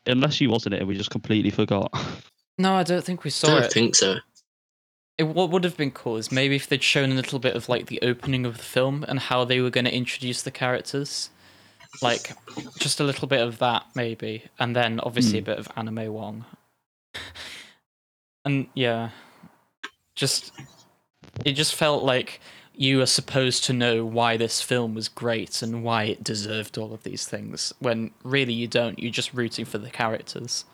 unless she wasn't it, and we just completely forgot. no, I don't think we saw it. I don't it. think so. It, what would have been cool is maybe if they'd shown a little bit of like the opening of the film and how they were going to introduce the characters, like just a little bit of that maybe, and then obviously a Hmm. bit of Anna May Wong. And yeah, just it just felt like you are supposed to know why this film was great and why it deserved all of these things when really you don't. You're just rooting for the characters.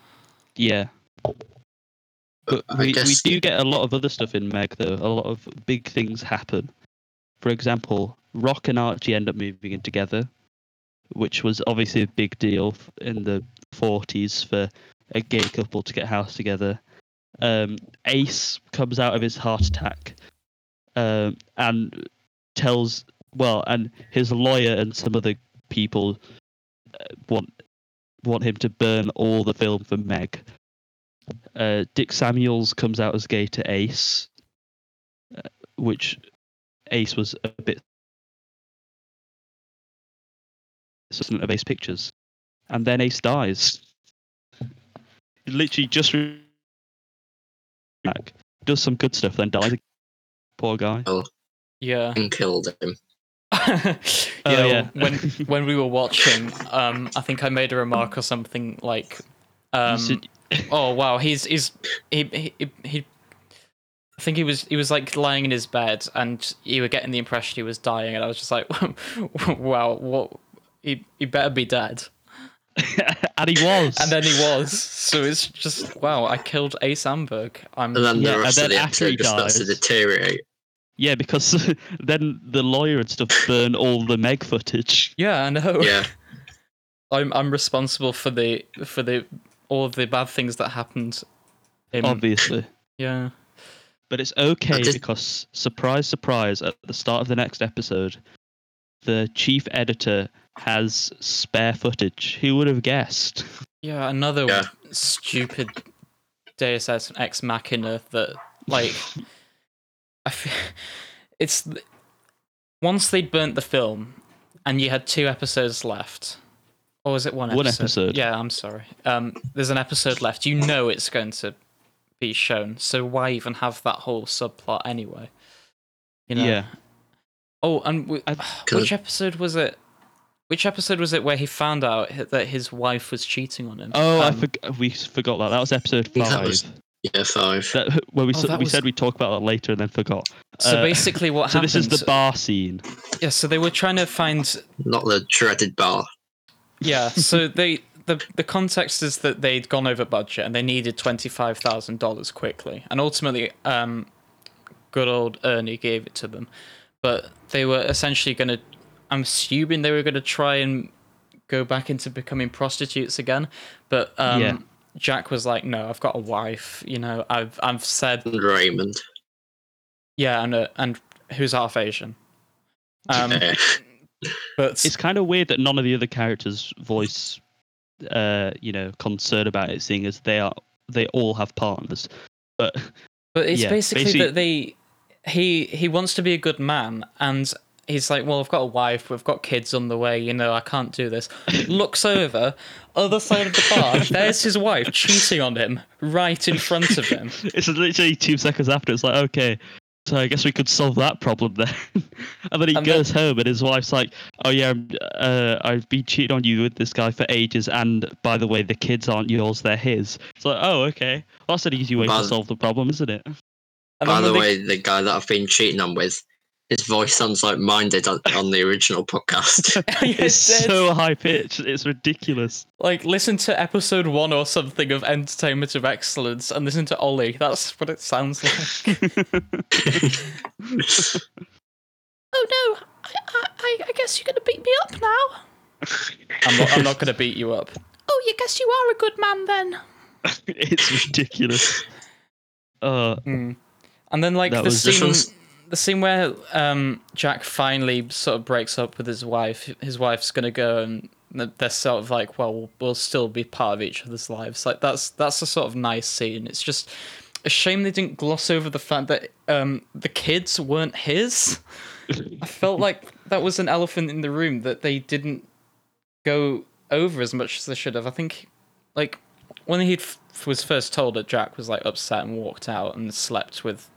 yeah. But I we, we do get a lot of other stuff in Meg, though. A lot of big things happen. For example, Rock and Archie end up moving in together, which was obviously a big deal in the 40s for a gay couple to get a house together. Um, Ace comes out of his heart attack um, and tells, well, and his lawyer and some other people uh, want want him to burn all the film for Meg. Uh, Dick Samuels comes out as gay to Ace, uh, which Ace was a bit assistant of Ace Pictures, and then Ace dies. Literally just does some good stuff, then dies. Again. Poor guy. Oh. Yeah. And killed him. yeah, Oh, yeah. when when we were watching, um, I think I made a remark or something like, um, said- "Oh wow, he's he's he he he I think he was he was like lying in his bed, and you were getting the impression he was dying, and I was just like, wow, what? He he better be dead. and he was. And then he was. So it's just wow, I killed Ace Amberg. I'm And then Yeah, the and rest then of the after he episode just starts to dies- deteriorate. Yeah, because then the lawyer and stuff burn all the Meg footage. yeah, I know. Yeah. I'm I'm responsible for the for the all of the bad things that happened. In, Obviously. yeah. But it's okay did- because, surprise, surprise, at the start of the next episode, the chief editor has spare footage. Who would have guessed? Yeah, another Yeah. stupid Deus Ex Machina that, like, I feel, it's th- once they'd burnt the film and you had two episodes left, or was it one episode? One episode. Yeah, I'm sorry. Um, there's an episode left. You know it's going to be shown, so why even have that whole subplot anyway? You know. Yeah. Oh, and w- I- which episode was it? Which episode was it where he found out that his wife was cheating on him? Oh, I Um, forg- we forgot that. That was episode five. that was- Yeah, five. That, where we, Oh, s- that we was- said we'd talk about that later and then forgot. So Uh, basically, what So happened? this is the bar scene. yeah. So they were trying to find. Not the shredded bar. Yeah. So they the the context is that they'd gone over budget and they needed twenty five thousand dollars quickly, and ultimately, um, good old Ernie gave it to them, but they were essentially going to. I'm assuming they were going to try and go back into becoming prostitutes again, but um, Yeah. Jack was like, "No, I've got a wife. You know, I've I've said Raymond. yeah, and uh, and who's half Asian." Um, but It's kind of weird that none of the other characters voice, uh, you know, concern about it, seeing as they are they all have partners. But But it's Yeah, basically, basically- that they he he wants to be a good man and he's like, Well, I've got a wife, we've got kids on the way, you know, I can't do this. Looks over, other side of the bar, there's his wife cheating on him right in front of him. it's literally two seconds after. It's like, okay, so I guess we could solve that problem then. and then he And then- goes home, and his wife's like, "Oh yeah, I'm- uh, I've been cheating on you with this guy for ages, and by the way, the kids aren't yours; they're his." It's like, oh, okay, well, that's an easy way But- to solve the problem, isn't it? And By then the when they- way, the guy that I've been cheating on with, his voice sounds like mine did on, on the original podcast. It's so high pitched; it's ridiculous. like listen to episode one or something of Entertainment of Excellence and listen to Ollie. That's what it sounds like. oh no, I, I, I guess you're gonna beat me up now. I'm not, I'm not gonna beat you up. Oh, you guess you are a good man then. it's ridiculous. Uh, Mm. And then like That the scene, the scene where um, Jack finally sort of breaks up with his wife. His wife's gonna go, and they're sort of like, well, we'll, we'll still be part of each other's lives. Like that's that's a sort of nice scene. It's just a shame they didn't gloss over the fact that um, the kids weren't his. I felt like that was an elephant in the room that they didn't go over as much as they should have. I think, like, when he was first told that Jack was like upset and walked out and slept with,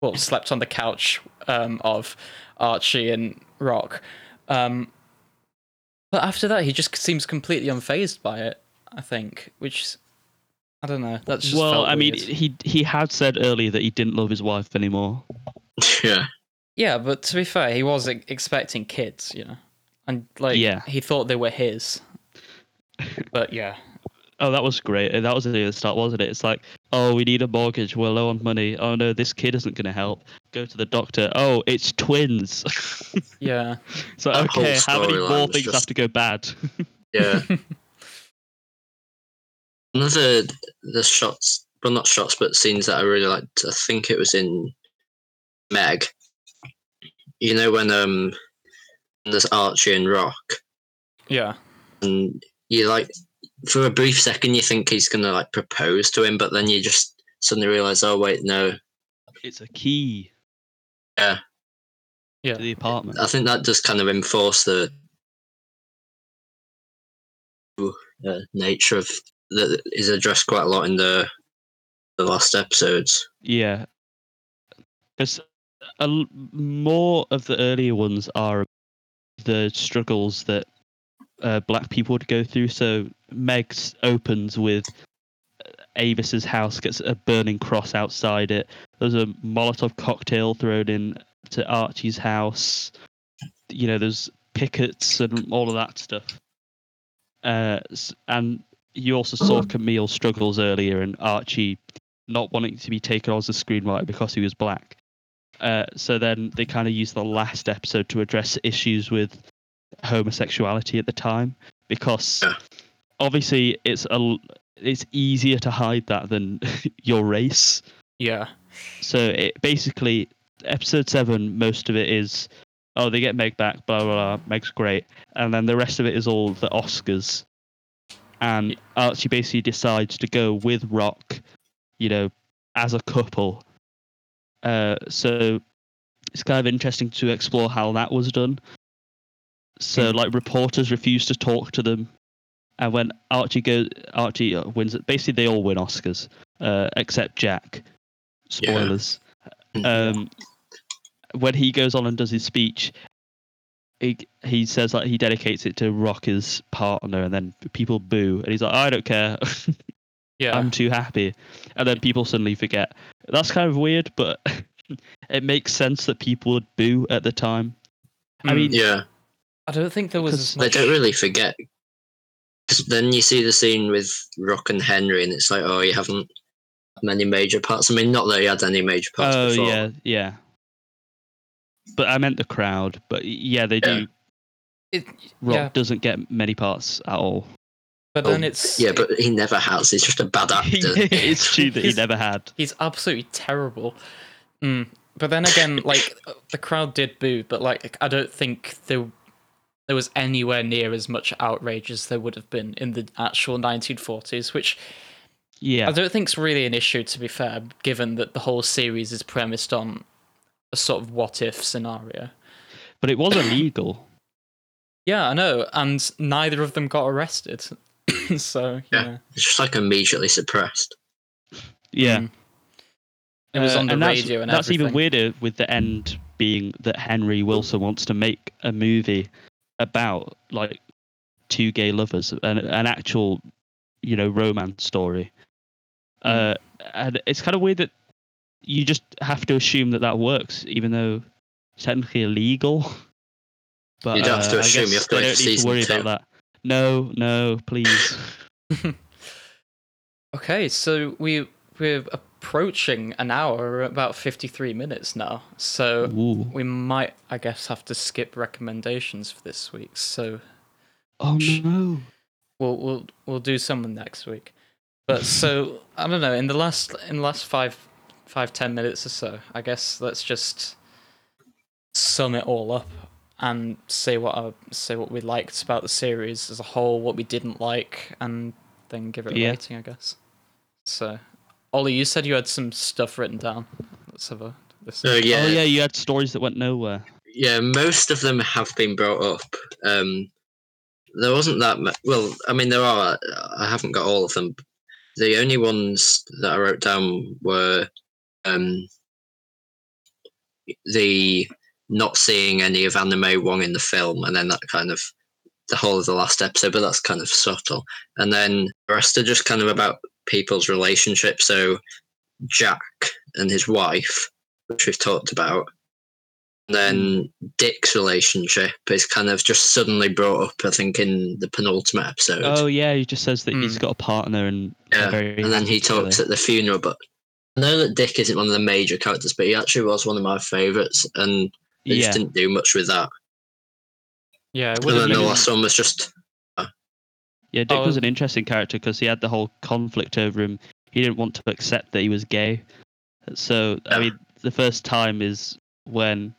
well, slept on the couch um, of Archie and Rock. Um, but after that, he just seems completely unfazed by it. I think, which I don't know. That's just well, felt I mean, weird. he he had said earlier that he didn't love his wife anymore. yeah. Yeah, but to be fair, he was e- expecting kids, you know, and like Yeah. he thought they were his. But yeah, Oh, that was great. That was the start, wasn't it? It's like, oh, we need a mortgage. We're low on money. Oh no, this kid isn't going to help. Go to the doctor. Oh, it's twins. yeah, so That okay, how many more was things have to go bad? Yeah. Another the shots, well, not shots, but scenes that I really liked. I think it was in Meg. You know when um there's Archie and Rock, yeah, and you like for a brief second you think he's gonna like propose to him, but then you just suddenly realize, oh wait, no. it's a key Yeah, yeah. to the apartment. I think that does kind of enforce the uh, nature of that is addressed quite a lot in the the last episodes. Yeah, because a, more of the earlier ones are the struggles that uh, black people would go through. So Meg's opens with uh, Avis's house gets a burning cross outside it. There's a Molotov cocktail thrown in to Archie's house. You know, there's pickets and all of that stuff. Uh, and you also saw Camille struggles earlier, and Archie not wanting to be taken on as a screenwriter because he was black. Uh, so then they kind of used the last episode to address issues with homosexuality at the time because. Obviously it's a it's easier to hide that than your race. Yeah. So it basically episode seven, most of it is oh they get Meg back, blah blah blah, Meg's great, and then the rest of it is all the Oscars, and Archie basically decides to go with Rock, you know, as a couple. Uh, so it's kind of interesting to explore how that was done. So like reporters refuse to talk to them, and when Archie goes, Archie uh, wins. Basically, they all win Oscars uh, except Jack. Yeah. Spoilers. Um, when he goes on and does his speech, he he says like he dedicates it to Rocker's partner, and then people boo, and he's like, I don't care, Yeah. I'm too happy, and then people suddenly forget. That's kind of weird, but it makes sense that people would boo at the time. I Mm. mean, Yeah, I don't think there was because as they don't really forget. 'Cause then you see the scene with Rock and Henry, and it's like, oh, you haven't had many major parts. I mean, not that he had any major parts oh before. yeah, yeah. But I meant the crowd. But yeah, they Yeah. do. It, Rock yeah, doesn't get many parts at all. but Oh, then it's Yeah, but he never has. He's just a bad actor. it's true that he never had. He's absolutely terrible. Mm. But then again, like the crowd did boo, but like I don't think there there was anywhere near as much outrage as there would have been in the actual 1940s, which Yeah, I don't think's really an issue. To be fair, given that the whole series is premised on a sort of what if scenario. but it was illegal. Yeah, I know, and neither of them got arrested. so Yeah. yeah, It's just like immediately suppressed. Yeah. Mm. it was Uh, on the and that's, radio and that's everything. even weirder with the end being that Henry Willson wants to make a movie about like two gay lovers, an, an actual, you know, romance story. Uh, and it's kind of weird that you just have to assume that that works, even though it's technically illegal. But You don't have to uh, I assume, you guess have to they wait don't need to worry two. about that. No, no, please. Okay, so we we're approaching an hour, we're about fifty three minutes now. So Ooh. we might, I guess, have to skip recommendations for this week. So Oh no. we'll we'll we'll do someone next week. But so I don't know. In the last in the last five five ten minutes or so, I guess let's just sum it all up and say what I, say what we liked about the series as a whole, what we didn't like, and then give it a Yeah. rating. I guess. So, Ollie, you said you had some stuff written down. Let's have a listen. So yeah, Oh yeah, you had stories that went nowhere. yeah, most of them have been brought up. Um, there wasn't that much. Well, I mean, there are. I haven't got all of them. The only ones that I wrote down were um, the not seeing any of Anna May Wong in the film, and then that kind of the whole of the last episode, but that's kind of subtle. And then the rest are just kind of about people's relationships. So Jack and his wife, which we've talked about. And then hmm. Dick's relationship is kind of just suddenly brought up, I think, in the penultimate episode. Oh yeah, he just says that he's hmm. got a partner and yeah. very And then he talks at the funeral, but I know that Dick isn't one of the major characters, but he actually was one of my favourites, and they yeah, just didn't do much with that. Yeah, it And would then the last one was just uh, yeah. Dick Oh. was an interesting character because he had the whole conflict over him. He didn't want to accept that he was gay. So I mean, the first time is when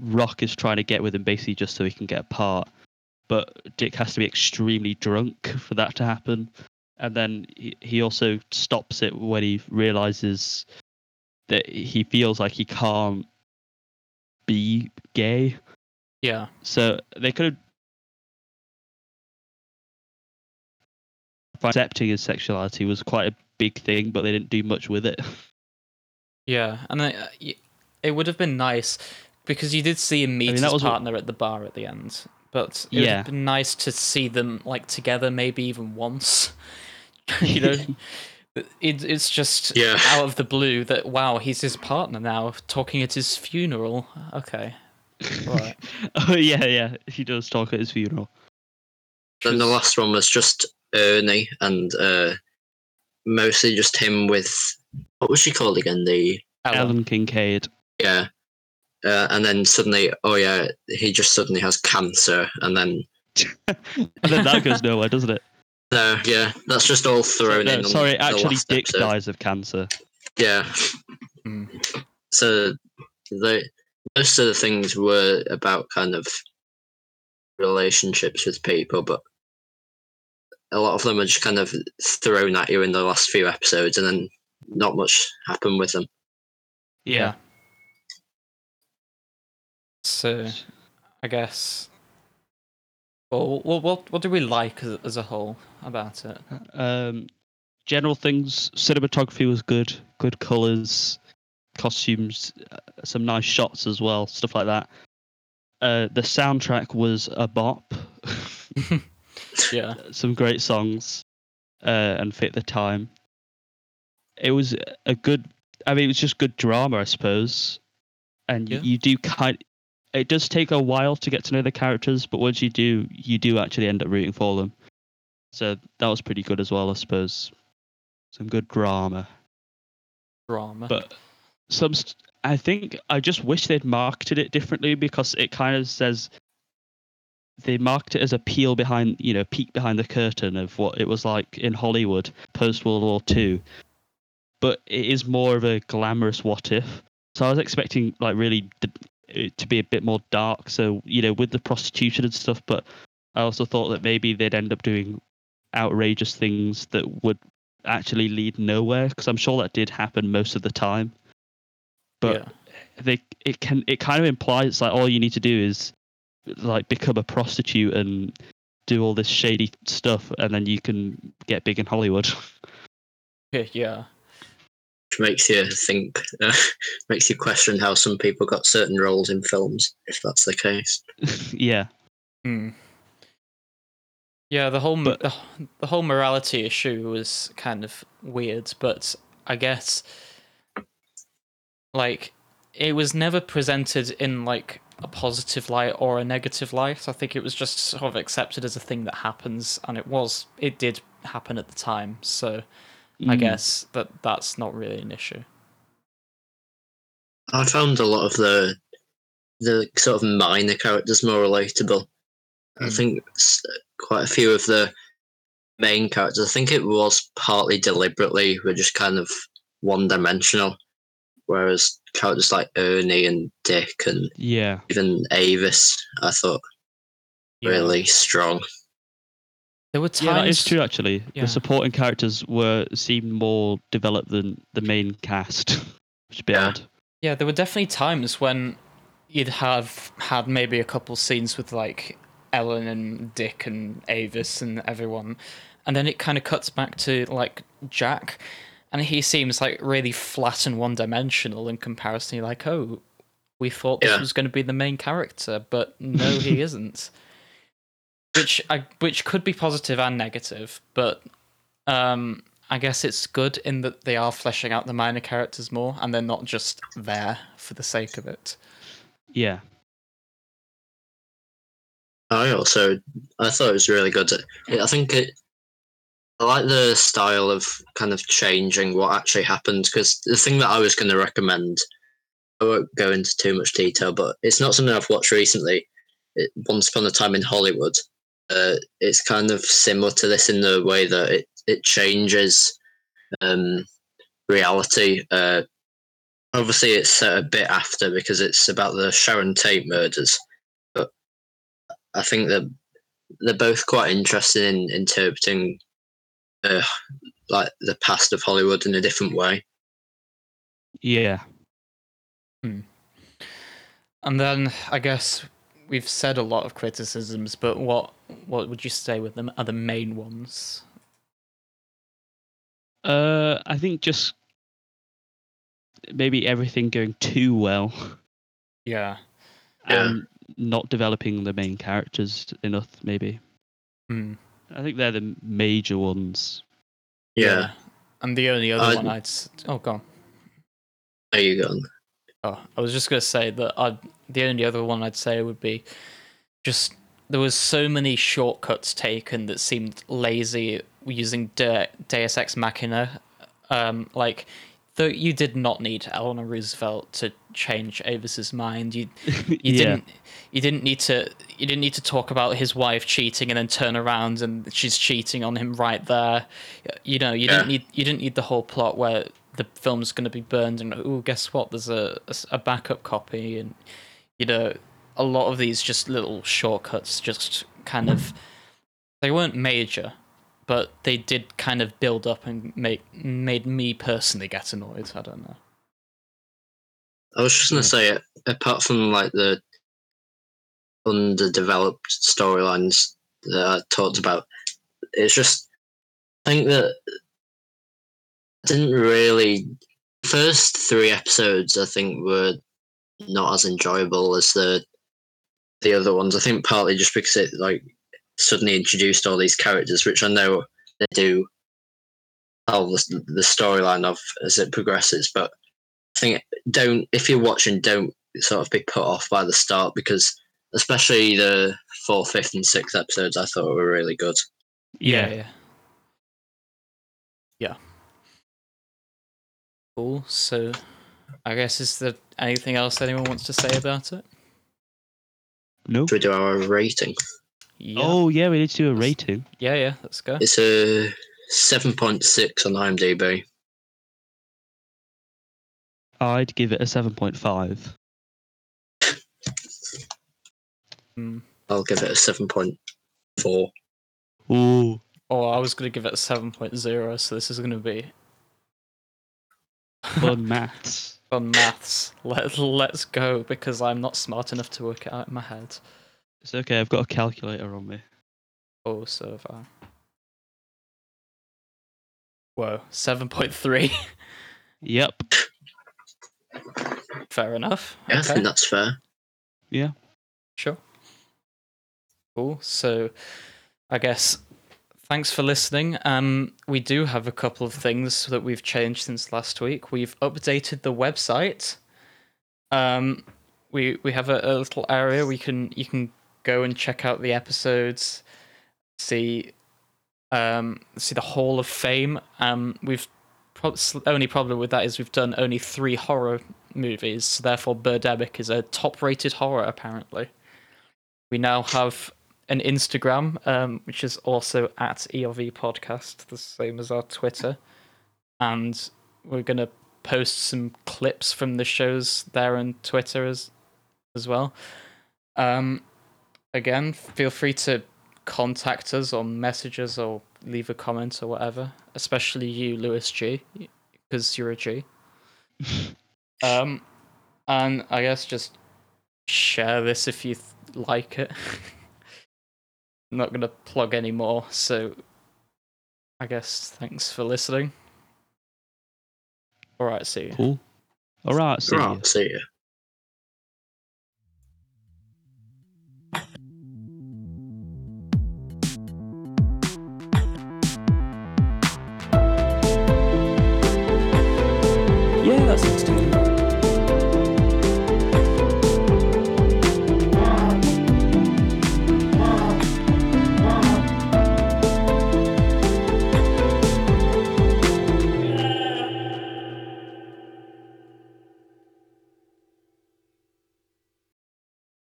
Rock is trying to get with him, basically just so he can get a part. But Dick has to be extremely drunk for that to happen. And then he, he also stops it when he realizes that he feels like he can't be gay. Yeah, So they could have accepting his sexuality was quite a big thing, but they didn't do much with it. yeah, and I, uh, it would have been nice because you did see him meet mean, his that was what- partner at the bar at the end. But it would Yeah. have been nice to see them like together, maybe even once. you know, It, it's just Yeah. out of the blue that wow, he's his partner now, talking at his funeral. Okay, right. oh yeah, yeah. He does talk at his funeral. Then the last one was just Ernie and uh, mostly just him with what was she called again? The Ellen. Ellen Kincaid. yeah, uh, and then suddenly, oh yeah, he just suddenly has cancer, and then and then that goes nowhere, doesn't it? no, yeah, that's just all thrown No, in. sorry, the actually, last Dick episode. dies of cancer. Yeah, Hmm. so the most of the things were about kind of relationships with people, but a lot of them are just kind of thrown at you in the last few episodes, and then not much happened with them. Yeah. So, I guess. Well, what what what do we like as, as a whole about it? Um, general things, cinematography was good, good colors, costumes, uh, some nice shots as well, stuff like that. Uh, the soundtrack was a bop, Yeah. some great songs, uh, and fit the time. It was a good. I mean, it was just good drama, I suppose. And y Yeah. you do kind. It does take a while to get to know the characters, but once you do, you do actually end up rooting for them. So that was pretty good as well, I suppose. Some good drama, Drama. but some. I think I just wish they'd marketed it differently because it kind of says they marked it as a peel behind, you know, peek behind the curtain of what it was like in Hollywood post World War Two. But it is more of a glamorous what if. So I was expecting like really to be a bit more dark. So you know, with the prostitution and stuff. But I also thought that maybe they'd end up doing outrageous things that would actually lead nowhere because I'm sure that did happen most of the time. But yeah. they it can it kind of implies like all you need to do is like become a prostitute and do all this shady stuff and then you can get big in Hollywood. Yeah. Yeah. which makes you think, uh, makes you question how some people got certain roles in films, if that's the case. yeah. Hmm. Yeah, the whole But- the, the whole morality issue was kind of weird, but I guess like it was never presented in like a positive light or a negative light. I think it was just sort of accepted as a thing that happens, and it was it did happen at the time. So I Mm. guess that that's not really an issue. I found a lot of the the sort of minor characters more relatable. I Mm. think quite a few of the main characters, I think it was partly deliberately, were just kind of one dimensional. Whereas characters like Ernie and Dick and Yeah. even Avis, I thought Yeah. really strong. There were times. Yeah, that is true actually. Yeah. The supporting characters were seemed more developed than the main cast. Which is a bit Yeah. odd. Yeah, there were definitely times when you'd have had maybe a couple scenes with like Ellen and Dick and Avis and everyone, and then it kind of cuts back to like Jack, and he seems like really flat and one dimensional in comparison. You're like, oh, we thought this Yeah. was going to be the main character, but no, he isn't. Which I which could be positive and negative, but um, I guess it's good in that they are fleshing out the minor characters more, and they're not just there for the sake of it. Yeah. I also I thought it was really good. I think it. I like the style of kind of changing what actually happened because the thing that I was going to recommend, I won't go into too much detail, but it's not something I've watched recently. It, Once Upon a Time in Hollywood, uh, it's kind of similar to this in the way that it it changes um, reality. Uh, obviously, it's set a bit after because it's about the Sharon Tate murders. But I think that they're both quite interested in interpreting uh, like the past of Hollywood in a different way. Yeah. And then I guess we've said a lot of criticisms, but what what would you say with them are the main ones? Uh I think just maybe everything going too well Yeah. Yeah. and not developing the main characters enough maybe. Hmm. I think they're the major ones. Yeah, And the only other I- one I'd oh go on. There you go. Oh, I was just gonna say that I'd, the only other one I'd say would be just there was so many shortcuts taken that seemed lazy using De- Deus Ex Machina. Um, like, though you did not need Eleanor Roosevelt to change Avis's mind. You you Yeah. didn't you didn't need to you didn't need to talk about his wife cheating and then turn around and she's cheating on him right there. You know, you Yeah. didn't need you didn't need the whole plot where the film's going to be burned and oh guess what there's a backup copy and you know a lot of these just little shortcuts just kind of they weren't major but they did kind of build up and make made me personally get annoyed i don't know I was just gonna say, apart from like the underdeveloped storylines that I talked about, it's just I think that I didn't really first three episodes I think were not as enjoyable as the the other ones. I think partly just because it like suddenly introduced all these characters, which I know they do tell the, the storyline of as it progresses, but I think don't if you're watching, don't sort of be put off by the start because especially the fourth, fifth, and sixth episodes I thought were really good. yeah Yeah. yeah yeah cool so i guess is there anything else anyone wants to say about it No. Should we do our rating? Yeah Oh yeah, we need to do a rating. yeah yeah let's go It's a seven point six on IMDb. I'd give it a seven point five. Hmm. I'll give it a seven point four. Ooh. oh i was going to give it a 7.0 so this is going to be Fun maths. fun maths Let, let's go because i'm not smart enough to work it out in my head It's okay. I've got a calculator on me. oh so have i whoa 7.3 Yep. fair enough Yeah, I think that's fair. Yeah. Sure. Cool. So, I guess thanks for listening. Um, we do have a couple of things that we've changed since last week. We've updated the website. Um, we we have a, a little area we can you can go and check out the episodes, see, um, see the Hall of Fame. Um, we've prob- only problem with that is we've done only three horror movies, so therefore Birdemic is a top-rated horror apparently. We now have an Instagram, um, which is also at ERV Podcast, the same as our Twitter, and we're gonna post some clips from the shows there on Twitter as as well. Um, again, feel free to contact us or message us or leave a comment or whatever. Especially you, Lewis G, because you're a G. Um, and I guess just share this if you th- like it. I'm not gonna plug anymore, so I guess thanks for listening. All right, see you. Cool. All right. See right, you. see you.